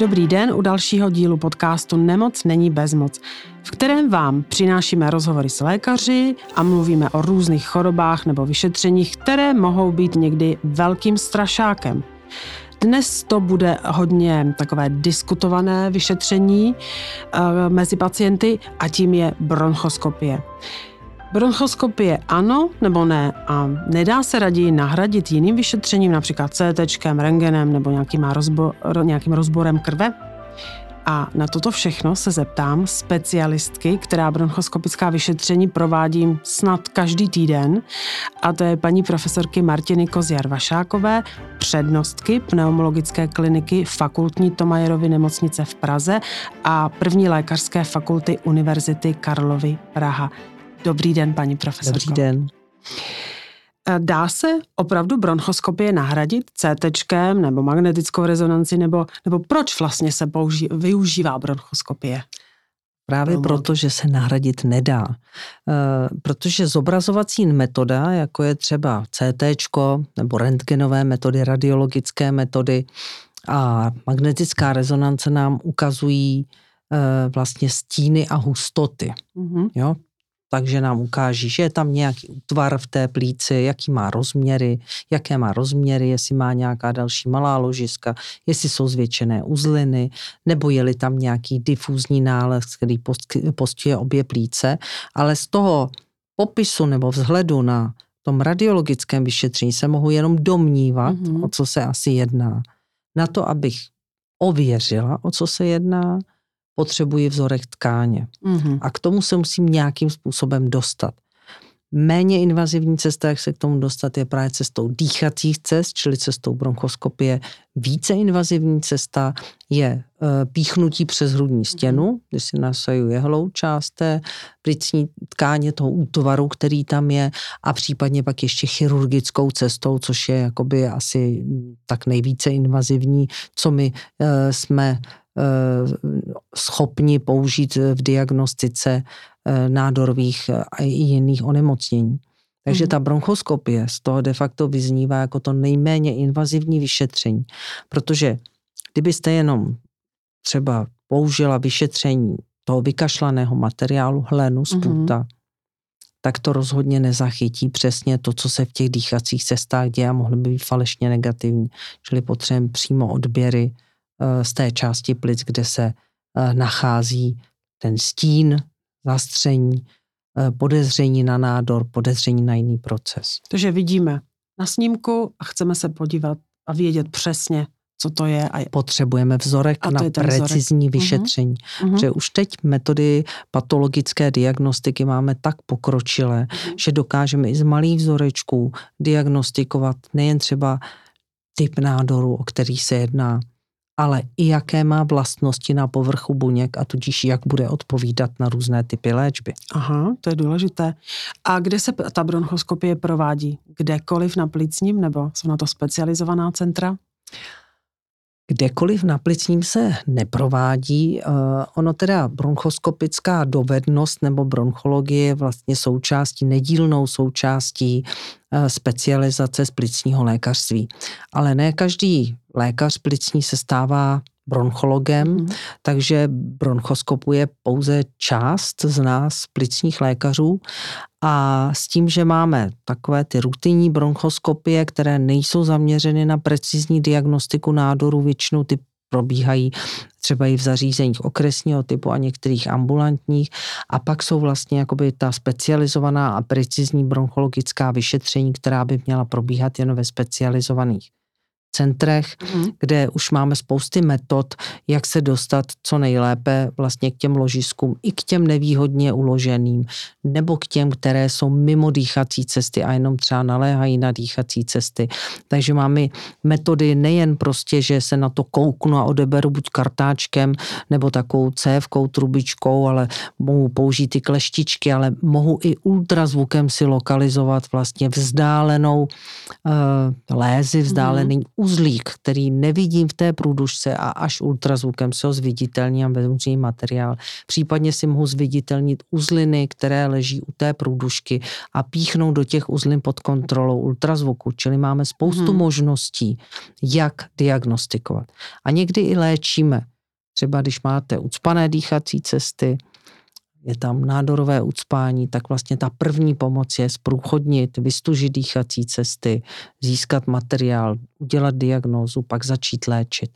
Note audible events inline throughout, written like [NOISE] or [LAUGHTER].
Dobrý den u dalšího dílu podcastu Nemoc není bezmoc, v kterém vám přinášíme rozhovory s lékaři a mluvíme o různých chorobách nebo vyšetřeních, které mohou být někdy velkým strašákem. Dnes to bude hodně takové diskutované vyšetření uh, mezi pacienty a tím je bronchoskopie. Bronchoskopie ano nebo ne a nedá se raději nahradit jiným vyšetřením, například CT, rengenem nebo nějakým, rozbor, nějakým rozborem krve? A na toto všechno se zeptám specialistky, která bronchoskopická vyšetření provádí snad každý týden, a to je paní profesorky Martiny Kozjar-Vašákové, přednostky pneumologické kliniky Fakultní Tomajerovy nemocnice v Praze a první lékařské fakulty Univerzity Karlovy Praha. Dobrý den, paní profesorko. Dobrý den. Eh, dá se opravdu bronchoskopie nahradit CT nebo magnetickou rezonanci, nebo, nebo proč vlastně se použí, využívá bronchoskopie? Právě no, proto, že se nahradit nedá. E, protože zobrazovací metoda, jako je třeba CT nebo rentgenové metody, radiologické metody a magnetická rezonance nám ukazují e, vlastně stíny a hustoty. Mm-hmm. Jo? Takže nám ukáží, že je tam nějaký útvar v té plíci, jaký má rozměry, jaké má rozměry, jestli má nějaká další malá ložiska, jestli jsou zvětšené uzliny, nebo je-li tam nějaký difúzní nález, který postihuje obě plíce, ale z toho popisu nebo vzhledu na tom radiologickém vyšetření se mohu jenom domnívat, mm-hmm. o co se asi jedná. Na to, abych ověřila, o co se jedná, potřebuji vzorek tkáně. Mm-hmm. A k tomu se musím nějakým způsobem dostat. Méně invazivní cesta, jak se k tomu dostat, je právě cestou dýchacích cest, čili cestou bronchoskopie. Více invazivní cesta je e, píchnutí přes hrudní stěnu, kdy si nasaju jehlou část té plicní tkáně toho útvaru, který tam je, a případně pak ještě chirurgickou cestou, což je jakoby asi tak nejvíce invazivní, co my e, jsme schopni použít v diagnostice eh, nádorových a i jiných onemocnění. Takže mhm. ta bronchoskopie z toho de facto vyznívá jako to nejméně invazivní vyšetření, protože kdybyste jenom třeba použila vyšetření toho vykašlaného materiálu hlenu z půta, mm-hmm. tak to rozhodně nezachytí přesně to, co se v těch dýchacích cestách děje a mohly by být falešně negativní. Čili potřebujeme přímo odběry Eh, z té části plic, kde se eh, nachází ten stín, zastření, eh, podezření na nádor, podezření na jiný proces. Takže vidíme na snímku a chceme se podívat a vědět přesně, co to je. A Potřebujeme vzorek a na precizní vzorek. Mhm. vyšetření. Uh-huh. Že už teď metody patologické diagnostiky máme tak pokročilé, uh-huh. že dokážeme i z malých vzorečků diagnostikovat nejen třeba typ nádoru, o který se jedná, ale i jaké má vlastnosti na povrchu buněk a tudíž jak bude odpovídat na různé typy léčby. Aha, to je důležité. A kde se ta bronchoskopie provádí? Kdekoliv na plicním nebo jsou na to specializovaná centra? Kdekoliv na plicním se neprovádí. Uh, ono teda bronchoskopická dovednost nebo bronchologie je vlastně součástí, nedílnou součástí uh, specializace z plicního lékařství. Ale ne každý lékař plicní se stává bronchologem, mm. takže bronchoskopuje pouze část z nás, plicních lékařů. A s tím, že máme takové ty rutinní bronchoskopie, které nejsou zaměřeny na precizní diagnostiku nádoru, většinou ty probíhají třeba i v zařízeních okresního typu a některých ambulantních. A pak jsou vlastně jakoby ta specializovaná a precizní bronchologická vyšetření, která by měla probíhat jen ve specializovaných centrech, mm. kde už máme spousty metod, jak se dostat co nejlépe vlastně k těm ložiskům, i k těm nevýhodně uloženým, nebo k těm, které jsou mimo dýchací cesty a jenom třeba naléhají na dýchací cesty. Takže máme metody nejen prostě, že se na to kouknu a odeberu buď kartáčkem nebo takovou cévkou, trubičkou, ale mohu použít ty kleštičky, ale mohu i ultrazvukem si lokalizovat vlastně vzdálenou uh, lézy, vzdálený mm uzlík, který nevidím v té průdušce a až ultrazvukem se ho zviditelní a vezmu materiál. Případně si mohu zviditelnit uzliny, které leží u té průdušky a píchnout do těch uzlin pod kontrolou ultrazvuku. Čili máme spoustu hmm. možností, jak diagnostikovat. A někdy i léčíme. Třeba když máte ucpané dýchací cesty, je tam nádorové ucpání, tak vlastně ta první pomoc je zprůchodnit, vystužit dýchací cesty, získat materiál, udělat diagnózu, pak začít léčit.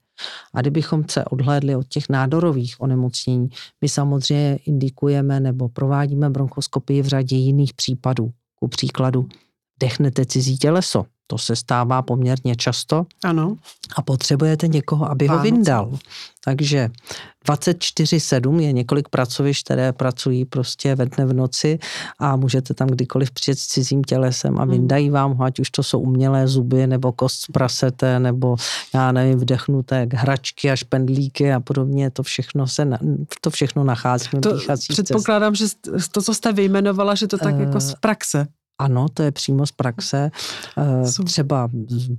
A kdybychom se odhlédli od těch nádorových onemocnění, my samozřejmě indikujeme nebo provádíme bronchoskopii v řadě jiných případů. Ku příkladu, dechnete cizí těleso, to se stává poměrně často. Ano. A potřebujete někoho, aby Vánoce. ho vyndal. Takže 24-7 je několik pracovišť, které pracují prostě ve dne v noci a můžete tam kdykoliv přijet s cizím tělesem a hmm. vyndají vám ho, ať už to jsou umělé zuby nebo kost z prasete nebo já nevím, vdechnuté hračky a špendlíky a podobně. To všechno se, to všechno nacházíme to, Předpokládám, cest. že to, co jste vyjmenovala, že to tak uh, jako z praxe. Ano, to je přímo z praxe. Eh, třeba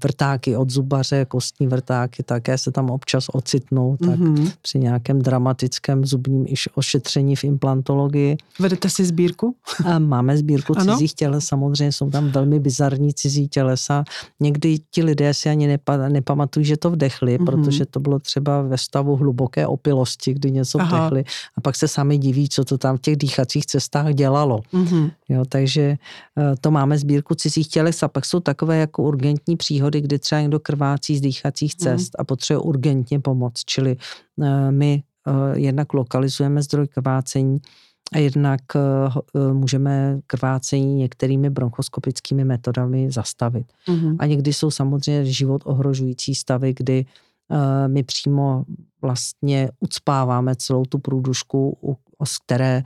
vrtáky od zubaře, kostní vrtáky také se tam občas ocitnou, tak mm-hmm. při nějakém dramatickém zubním ošetření v implantologii. Vedete si sbírku? Máme sbírku ano? cizích těles, samozřejmě jsou tam velmi bizarní cizí tělesa. Někdy ti lidé si ani nepa- nepamatují, že to vdechli, mm-hmm. protože to bylo třeba ve stavu hluboké opilosti, kdy něco Aha. vdechli a pak se sami diví, co to tam v těch dýchacích cestách dělalo. Mm-hmm. Jo, takže eh, to máme sbírku cizích těles a pak jsou takové jako urgentní příhody, kdy třeba někdo krvácí z dýchacích mhm. cest mm. a potřebuje urgentně pomoc. Čili eh, my eh, jednak lokalizujeme zdroj krvácení a jednak eh, můžeme krvácení některými bronchoskopickými metodami zastavit. Mm. A někdy jsou samozřejmě život ohrožující stavy, kdy my přímo vlastně ucpáváme celou tu průdušku, z které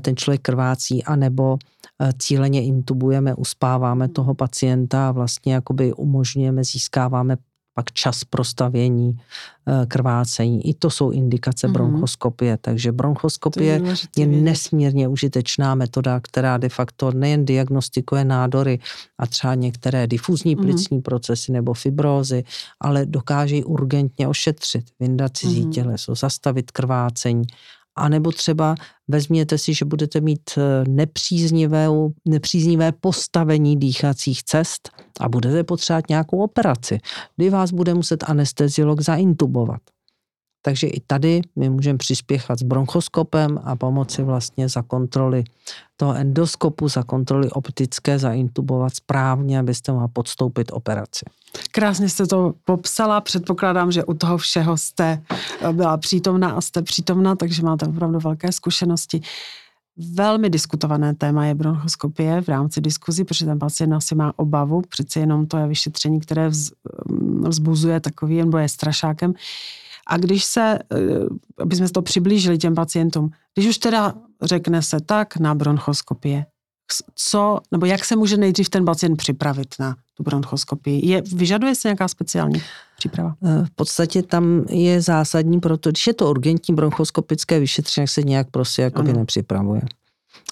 ten člověk krvácí, anebo Eh, cíleně intubujeme, uspáváme hmm. toho pacienta a vlastně jakoby umožňujeme, získáváme pak čas pro stavění eh, krvácení. I to jsou indikace mm-hmm. bronchoskopie. Takže bronchoskopie je, je nesmírně užitečná metoda, která de facto nejen diagnostikuje nádory a třeba některé difuzní mm-hmm. plicní procesy nebo fibrózy, ale dokáže urgentně ošetřit, vyndat cizí mm-hmm. těleso, zastavit krvácení a nebo třeba vezměte si, že budete mít eh, nepříznivé, nepříznivé postavení dýchacích cest a budete potřebovat nějakou operaci, kdy vás bude muset anesteziolog zaintubovat. Takže i tady my můžeme přispěchat s bronchoskopem a pomoci vlastně za kontroly toho endoskopu, za kontroly optické, zaintubovat správně, abyste mohla podstoupit operaci. Krásně jste to popsala, předpokládám, že u toho všeho jste eh, byla přítomná a jste přítomná, takže máte opravdu velké zkušenosti. Velmi diskutované téma je bronchoskopie v rámci diskuzí, protože ten pacient asi má obavu, přeci jenom to je vyšetření, které vzbuzuje takový, nebo je strašákem. A když se, eh, aby jsme to přiblížili těm pacientům, když už teda řekne se tak na bronchoskopie, co, nebo jak se může nejdřív ten pacient připravit na tu bronchoskopii? Je, vyžaduje se nějaká speciální příprava? Eh, v podstatě tam je zásadní, proto když je to urgentní bronchoskopické vyšetření, se nějak prostě jakoby nepřipravuje.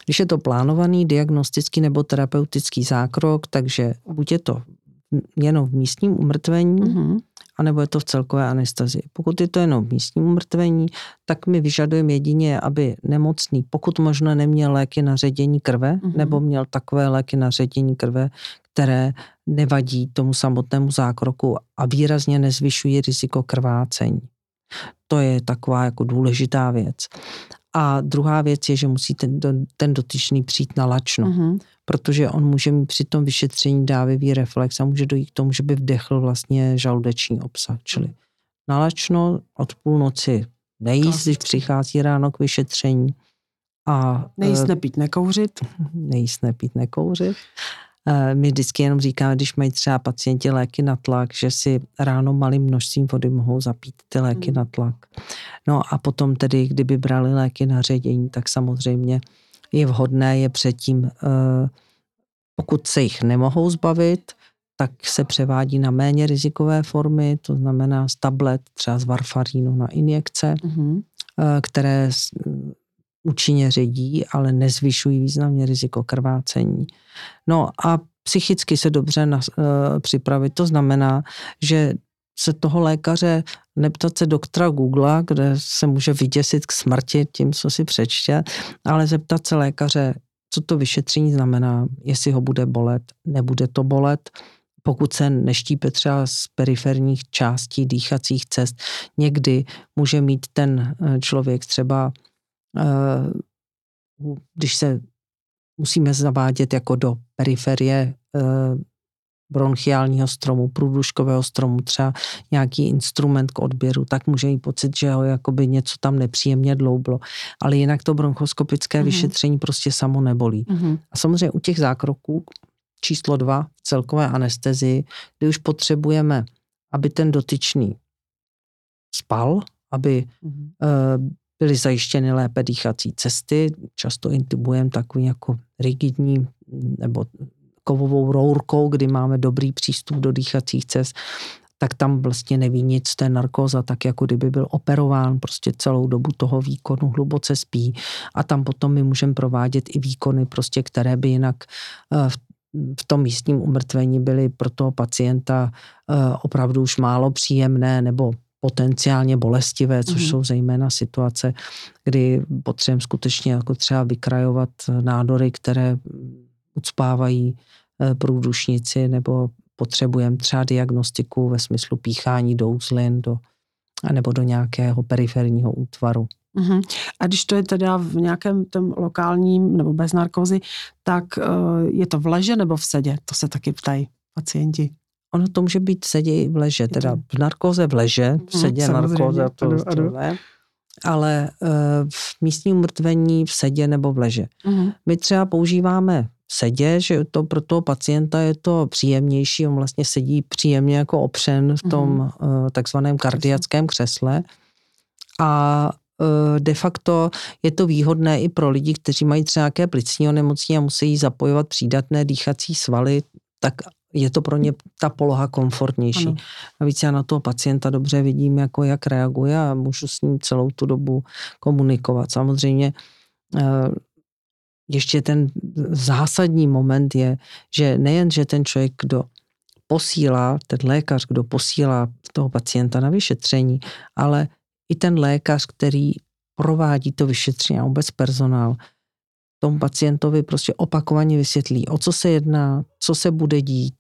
Když je to plánovaný diagnostický nebo terapeutický zákrok, takže buď je to jenom v místním umrtvení, mm-hmm anebo je to v celkové anestezii. Pokud je to jenom místní umrtvení, tak my vyžadujeme jedině, aby nemocný, pokud možno neměl léky na ředění krve, mm-hmm. nebo měl takové léky na ředění krve, které nevadí tomu samotnému zákroku a výrazně nezvyšují riziko krvácení. To je taková jako důležitá věc. A druhá věc je, že musí ten, ten dotyčný přijít na lačno, mm-hmm. protože on může mít při tom vyšetření dávivý reflex a může dojít k tomu, že by vdechl vlastně žaludeční obsah. Čili na lačno od půlnoci nejíst, když přichází ráno k vyšetření. A, nejíst, eh, nepít, nekouřit. [LAUGHS] Nejíst, nepít, nekouřit. Eh, my vždycky jenom říkáme, když mají třeba pacienti léky na tlak, že si ráno malým množstvím vody mohou zapít ty léky hmm. na tlak. No a potom tedy, kdyby brali léky na ředění, tak samozřejmě je vhodné je předtím, eh, pokud se jich nemohou zbavit, tak se převádí na méně rizikové formy, to znamená z tablet, třeba z varfarínu na injekce, mm-hmm. které účinně ředí, ale nezvyšují významně riziko krvácení. No a psychicky se dobře na, uh, připravit. To znamená, že se toho lékaře neptat se doktora Google, kde se může vyděsit k smrti tím, co si přečte, ale zeptat se lékaře, co to vyšetření znamená, jestli ho bude bolet, nebude to bolet, pokud se neštípe třeba z periferních částí dýchacích cest. Někdy může mít ten eh, člověk třeba, když se musíme zavádět jako do periferie eh, bronchiálního stromu, průduškového stromu, třeba nějaký instrument k odběru, tak může mít pocit, že ho jakoby něco tam nepříjemně dloublo. Ale jinak to bronchoskopické mm-hmm. vyšetření prostě samo nebolí. Mm-hmm. A samozřejmě u těch zákroků číslo dva celkové anestezii, kdy už potřebujeme, aby ten dotyčný spal, aby mm-hmm. uh, byly zajištěny lépe dýchací cesty, často intubujeme takový jako rigidní nebo kovovou rourkou, kdy máme dobrý přístup do dýchacích cest, tak tam vlastně neví nic, to je narkóza, tak jako kdyby byl operován prostě celou dobu toho výkonu, hluboce spí. A tam potom my můžeme provádět i výkony, prostě, které by jinak eh, v v tom místním umrtvení byly pro toho pacienta eh, opravdu už málo příjemné nebo potenciálně bolestivé, což mm. jsou zejména situace, kdy potřebujeme skutečně jako třeba vykrajovat nádory, které ucpávají eh, průdušnici nebo potřebujeme třeba diagnostiku ve smyslu píchání do uzlin do, nebo do nějakého periferního útvaru. Uh-huh. A když to je teda v nějakém tom lokálním nebo bez narkózy, tak uh, je to v leže nebo v sedě? To se taky ptají pacienti. Ono to může být i v leže, teda v narkóze v leže, v sedě uh-huh, narkóze, to, ano, to ne, ale uh, v místním mrtvení v sedě nebo v leže. Uh-huh. My třeba používáme sedě, že to pro toho pacienta je to příjemnější, on vlastně sedí příjemně jako opřen v tom uh, takzvaném kardiackém křesle. A uh, de facto je to výhodné i pro lidi, kteří mají třeba nějaké plicní onemocnění a musí zapojovat přídatné dýchací svaly, tak je to pro ně ta poloha komfortnější. Ano. Navíc já na toho pacienta dobře vidím, jako jak reaguje a můžu s ním celou tu dobu komunikovat. Samozřejmě ještě ten zásadní moment je, že nejen, že ten člověk, kdo posílá, ten lékař, kdo posílá toho pacienta na vyšetření, ale i ten lékař, který provádí to vyšetření a vůbec personál, tomu pacientovi prostě opakovaně vysvětlí, o co se jedná, co se bude dít,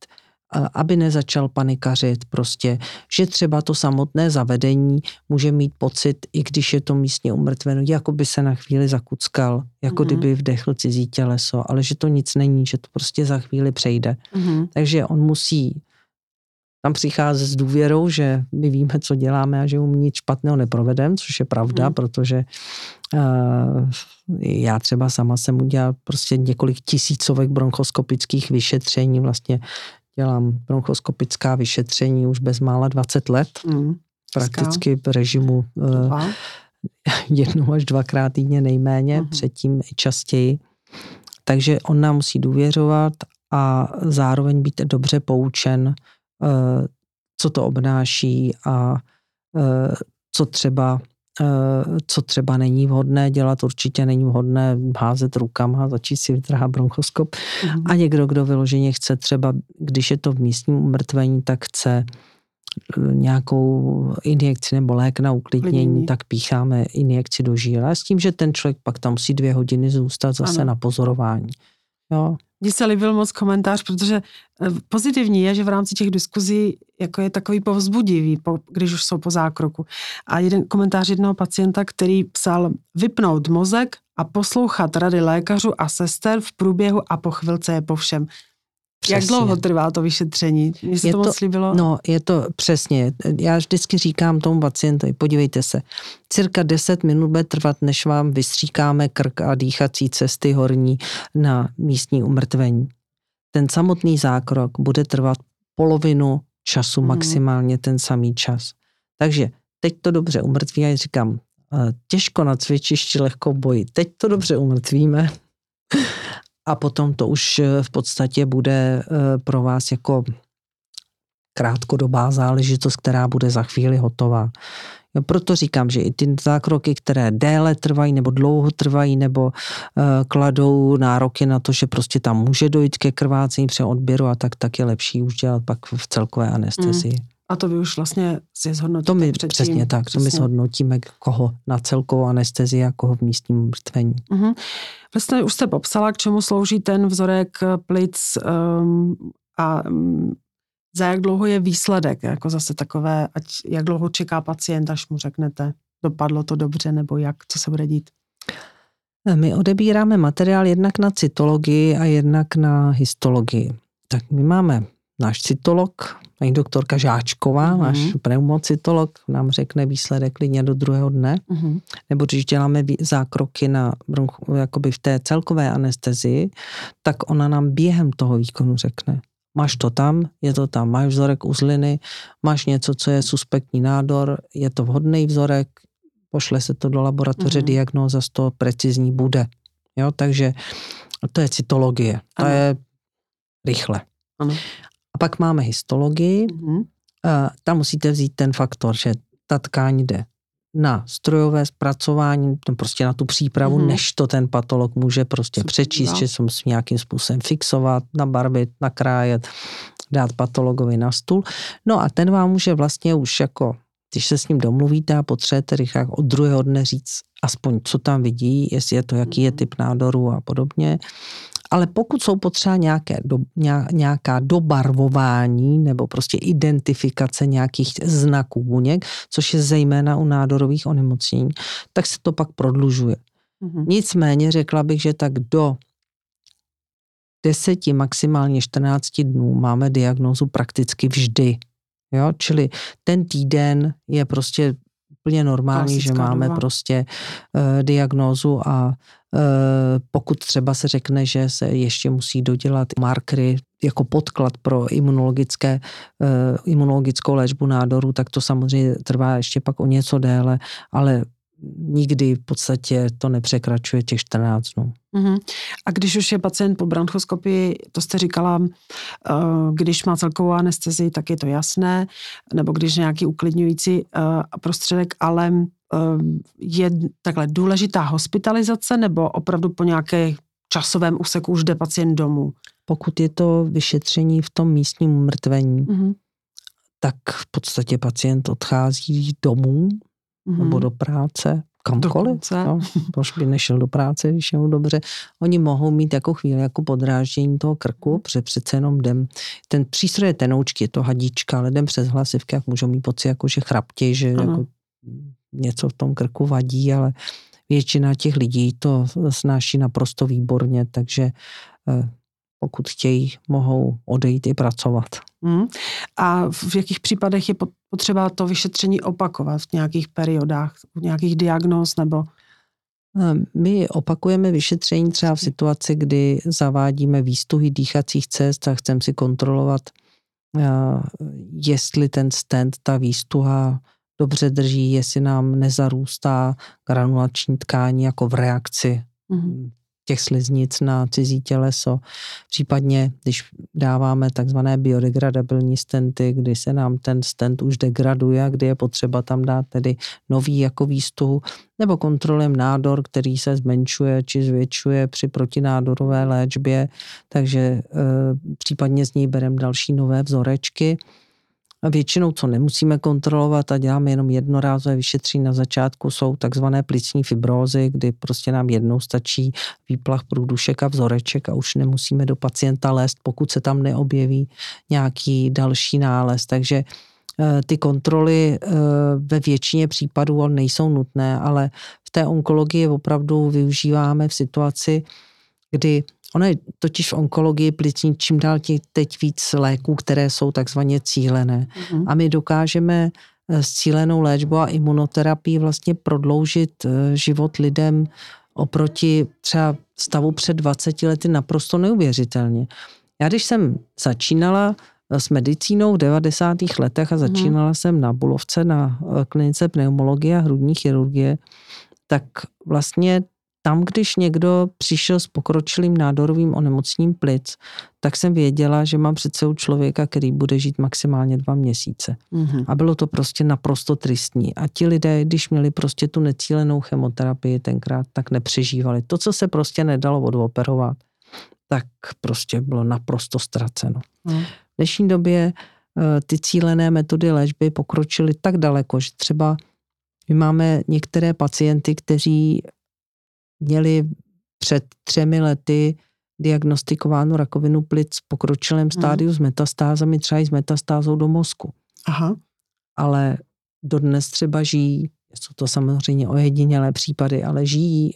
aby nezačal panikařit prostě, že třeba to samotné zavedení může mít pocit, i když je to místně umrtveno, jako by se na chvíli zakuckal, jako mm-hmm. kdyby vdechl cizí těleso, ale že to nic není, že to prostě za chvíli přejde. Mm-hmm. Takže on musí tam přicházet s důvěrou, že my víme, co děláme a že mu nic špatného neprovedem, což je pravda, mm. protože uh, já třeba sama jsem udělal prostě několik tisícovek bronchoskopických vyšetření, vlastně dělám bronchoskopická vyšetření už bezmála 20 let, mm. prakticky v režimu uh, [LAUGHS] jednou až dvakrát týdně nejméně, mm. předtím i častěji. Takže on nám musí důvěřovat a zároveň být dobře poučen, co to obnáší a uh, co třeba Eh, co třeba není vhodné dělat, určitě není vhodné házet rukama, začít si vytrhat bronchoskop. Mm. A někdo, kdo vyloženě chce třeba, když je to v místním umrtvení, tak chce eh, nějakou injekci nebo lék na uklidnění, Klidnění. tak pícháme injekci do žíla. S tím, že ten člověk pak tam musí dvě hodiny zůstat zase ano. na pozorování. Jo. Mně se líbil moc komentář, protože eh, pozitivní je, že v rámci těch diskuzí jako je takový povzbudivý, když už jsou po zákroku. A jeden komentář jednoho pacienta, který psal vypnout mozek a poslouchat rady lékařů a sester v průběhu a po chvilce je po všem. Přesně. Jak dlouho trvá to vyšetření? Mně se je to moc líbilo. No, je to přesně. Já vždycky říkám tomu pacientovi, podívejte se, cirka 10 minut bude trvat, než vám vystříkáme krk a dýchací cesty horní na místní umrtvení. Ten samotný zákrok bude trvat polovinu času, hmm. maximálně ten samý čas. Takže teď to dobře umrtví a říkám, eh, těžko na cvičišti, lehko boji. Teď to dobře umrtvíme a potom to už eh, v podstatě bude eh, pro vás jako krátkodobá záležitost, která bude za chvíli hotová. Jo, proto říkám, že i ty zákroky, které déle trvají nebo dlouho trvají nebo uh, kladou nároky na to, že prostě tam může dojít ke krvácení při odběru a tak, tak je lepší už dělat pak v celkové anestezii. Mm. A to vy už vlastně si zhodnotíte To my předtím. přesně tak, to my zhodnotíme koho na celkovou anestezii a koho v místním mrtvení. Mm-hmm. Vlastně už jste popsala, k čemu slouží ten vzorek plic um, a um, za jak dlouho je výsledek, jako zase takové, ať jak dlouho čeká pacient, až mu řeknete, dopadlo to dobře, nebo jak, co se bude dít? My odebíráme materiál jednak na cytologii a jednak na histologii. Tak my máme náš cytolog, paní doktorka Žáčková, mm-hmm. náš pneumocytolog, nám řekne výsledek klidně do druhého dne. Mm-hmm. Nebo když děláme zákroky na bronchu, jakoby v té celkové anestezii, tak ona nám během toho výkonu řekne, máš to tam, je to tam, máš vzorek uzliny, máš něco, co je suspektní nádor, je to vhodný vzorek, pošle se to do laboratoře, mm-hmm. diagnóza z toho precizní bude. Jo, takže to je cytologie, to ano. je rychle. Ano. A pak máme histologii, mm-hmm. tam musíte vzít ten faktor, že ta tkáň jde na strojové zpracování, prostě na tu přípravu, mm-hmm. než to ten patolog může prostě přečíst, no. že se musí nějakým způsobem fixovat, nabarvit, nakrájet, dát patologovi na stůl. No a ten vám může vlastně už jako, když se s ním domluvíte a potřebujete rychle od druhého dne říct aspoň, co tam vidí, jestli je to, jaký je mhm. typ nádoru a podobně, ale pokud jsou potřeba nějaké do, nějaká dobarvování nebo prostě identifikace nějakých znaků buněk, což je zejména u nádorových onemocnění, tak se to pak prodlužuje. Mm-hmm. Nicméně řekla bych, že tak do 10, maximálně 14 dnů máme diagnózu prakticky vždy. Jo? Čili ten týden je prostě úplně normální, Klasická že máme doba. prostě uh, diagnózu a uh, pokud třeba se řekne, že se ještě musí dodělat markery jako podklad pro imunologické, uh, imunologickou léčbu nádoru, tak to samozřejmě trvá ještě pak o něco déle, ale nikdy v podstatě to nepřekračuje těch 14 dnů. Uh-huh. A když už je pacient po bronchoskopii, to jste říkala, uh, když má celkovou anestezii, tak je to jasné, nebo když nějaký uklidňující uh, prostředek, ale uh, je takhle důležitá hospitalizace nebo opravdu po nějaké časovém úseku už jde pacient domů? Pokud je to vyšetření v tom místním mrtvení, uh-huh. tak v podstatě pacient odchází domů mm-hmm. nebo do práce, kamkoliv. No, proč by nešel do práce, když je mu dobře. Oni mohou mít jako chvíli jako podráždění toho krku, mhm. protože přece jenom jdem, ten přístroj je tenoučky, je to hadička, ale jdem přes hlasivky, jak můžou mít pocit, jako že chraptě, že jako něco v tom krku vadí, ale většina těch lidí to snáší naprosto výborně, takže eh, pokud chtějí, mohou odejít i pracovat. Hmm. A v jakých případech je potřeba to vyšetření opakovat v nějakých periodách, v nějakých diagnóz nebo? Ehm, my opakujeme vyšetření třeba v situaci, kdy zavádíme výstuhy dýchacích cest a chceme si kontrolovat, eh, jestli ten stent, ta výstuha dobře drží, jestli nám nezarůstá granulační tkání jako v reakci mm-hmm těch sliznic na cizí těleso. Případně, když dáváme takzvané biodegradabilní stenty, kdy se nám ten stent už degraduje kdy je potřeba tam dát tedy nový jako výstuh, nebo kontrolem nádor, který se zmenšuje či zvětšuje při protinádorové léčbě, takže e, případně z něj bereme další nové vzorečky. Většinou, co nemusíme kontrolovat a děláme jenom jednorázové vyšetření na začátku, jsou takzvané plicní fibrózy, kdy prostě nám jednou stačí výplach průdušek a vzoreček a už nemusíme do pacienta lézt, pokud se tam neobjeví nějaký další nález. Takže eh, ty kontroly eh, ve většině případů nejsou nutné, ale v té onkologii opravdu využíváme v situaci, kdy Ono je totiž v onkologii plicní čím dál těch teď víc léků, které jsou takzvaně cílené. Mm-hmm. A my dokážeme eh, s cílenou léčbou a imunoterapii vlastně prodloužit eh, život lidem oproti třeba stavu před 20 lety naprosto neuvěřitelně. Já když jsem začínala eh, s medicínou v 90. letech a mhm. začínala mm. jsem na Bulovce na klinice pneumologie a hrudní chirurgie, tak vlastně tam, když někdo přišel s pokročilým nádorovým onemocněním plic, tak jsem věděla, že mám před sebou člověka, který bude žít maximálně dva měsíce. Mm-hmm. A bylo to prostě naprosto tristní. A ti lidé, když měli prostě tu necílenou chemoterapii tenkrát, tak nepřežívali. To, co se prostě nedalo odoperovat, tak prostě bylo naprosto ztraceno. Mm. V dnešní době ty cílené metody léčby pokročily tak daleko, že třeba my máme některé pacienty, kteří měli před třemi lety diagnostikováno rakovinu plic v pokročilém mhm. stádiu hmm. s metastázami, třeba i s metastázou do mozku. Aha. Ale dodnes třeba žijí, jsou to samozřejmě ojedinělé případy, ale žijí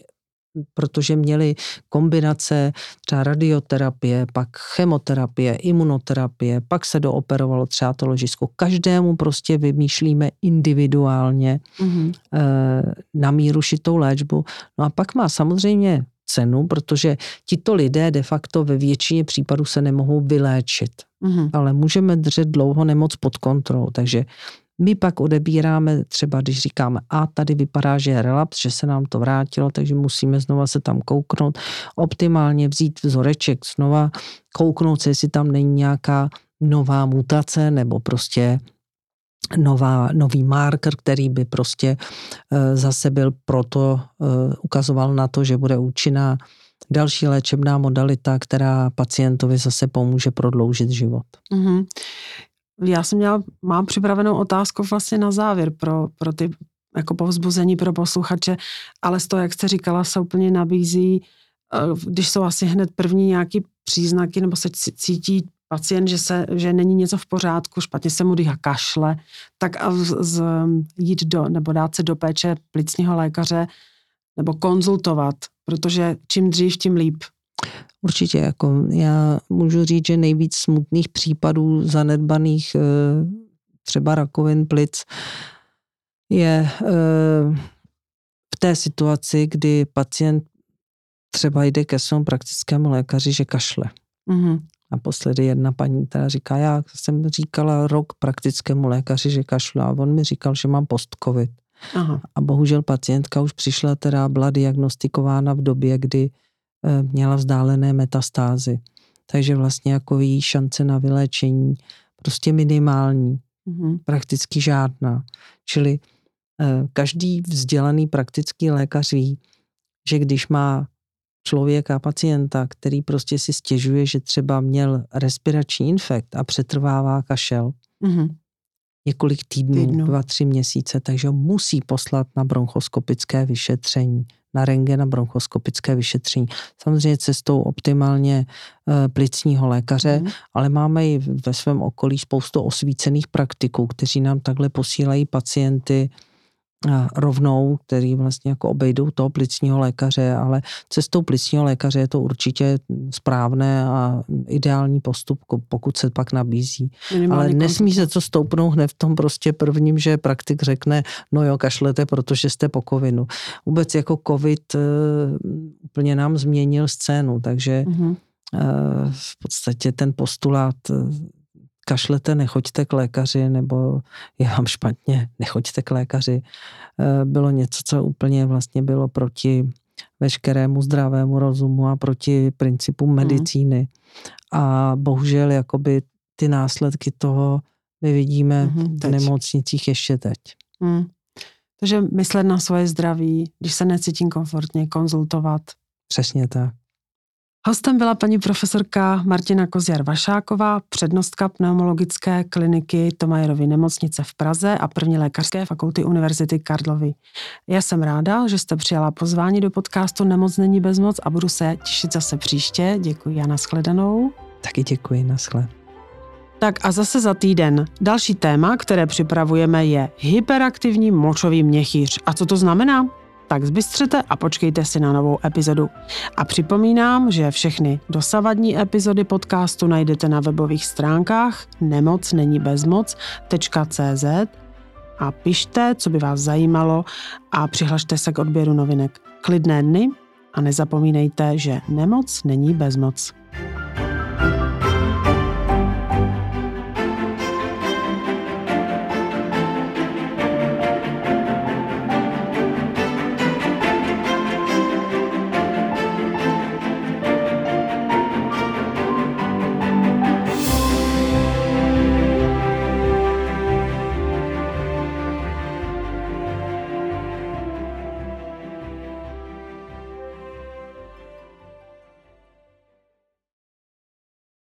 protože měli kombinace třeba radioterapie, pak chemoterapie, imunoterapie, pak se dooperovalo třeba to ložisko. Každému prostě vymýšlíme individuálně mm-hmm. na míru šitou léčbu. No a pak má samozřejmě cenu, protože tito lidé de facto ve většině případů se nemohou vyléčit. Mm-hmm. Ale můžeme držet dlouho nemoc pod kontrolou. Takže my pak odebíráme třeba, když říkáme, a tady vypadá, že je relaps, že se nám to vrátilo, takže musíme znova se tam kouknout, optimálně vzít vzoreček znova, kouknout se, jestli tam není nějaká nová mutace nebo prostě nová, nový marker, který by prostě e, zase byl proto, e, ukazoval na to, že bude účinná další léčebná modalita, která pacientovi zase pomůže prodloužit život. Mm-hmm. Já jsem měla, mám připravenou otázku vlastně na závěr pro, pro ty jako povzbuzení pro posluchače, ale z toho, jak jste říkala, se úplně nabízí, eh, když jsou asi hned první nějaký příznaky, nebo se cítí pacient, že, se, že není něco v pořádku, špatně se mu dýchá kašle, tak a z, z, jít do, nebo dát se do péče plicního lékaře, nebo konzultovat, protože čím dřív, tím líp. Určitě, jako já můžu říct, že nejvíc smutných případů zanedbaných eh, třeba rakovin plic je eh, v té situaci, kdy pacient třeba jde ke svému praktickému lékaři, že kašle. Mm-hmm. Naposledy jedna paní, která říká, já jsem říkala rok praktickému lékaři, že kašlu a on mi říkal, že mám post-covid. Aha. A bohužel pacientka už přišla, teda byla diagnostikována v době, kdy měla vzdálené metastázy. Takže vlastně jako její šance na vyléčení prostě minimální, mm-hmm. prakticky žádná. Čili eh, každý vzdělaný praktický lékař ví, že když má člověka, pacienta, který prostě si stěžuje, že třeba měl respirační infekt a přetrvává kašel, mm-hmm. Několik týdnů, Týdnu. dva, tři měsíce, takže ho musí poslat na bronchoskopické vyšetření na rengen a bronchoskopické vyšetření. Samozřejmě cestou optimálně eh, plicního lékaře, mm. ale máme i ve svém okolí spoustu osvícených praktiků, kteří nám takhle posílají pacienty rovnou, který vlastně jako obejdou toho plicního lékaře, ale cestou plicního lékaře je to určitě správné a ideální postup, pokud se pak nabízí. Minimální ale nesmí se to stoupnout hned v tom prostě prvním, že praktik řekne, no jo, kašlete, protože jste po covinu. Vůbec jako covid uh, úplně nám změnil scénu, takže mm-hmm. v podstatě ten postulát uh, kašlete, nechoďte k lékaři, nebo je vám špatně, nechoďte k lékaři, eh, bylo něco, co úplně vlastně bylo proti veškerému zdravému rozumu a proti principům mhm. medicíny. Mm. A bohužel jakoby ty následky toho my vidíme mm, v nemocnicích ještě teď. Mm. Takže myslet na svoje zdraví, když se necítím komfortně, konzultovat. Přesně tak. Hostem byla paní profesorka Martina Kozjar-Vašáková, přednostka pneumologické kliniky Tomajerovy nemocnice v Praze a první lékařské fakulty Univerzity Karlovy. Já jsem ráda, že jste přijala pozvání do podcastu Nemoc není bezmoc a budu se těšit zase příště. Děkuji a nashledanou. Taky děkuji, naschle. Tak a zase za týden. Další téma, které připravujeme, je hyperaktivní močový měchýř. A co to znamená? Tak zbystřete a počkejte si na novou epizodu. A připomínám, že všechny dosavadní epizody podcastu najdete na webových stránkách nemoc není a pište, co by vás zajímalo a přihlašte se k odběru novinek. Klidné dny a nezapomínejte, že nemoc není bezmoc.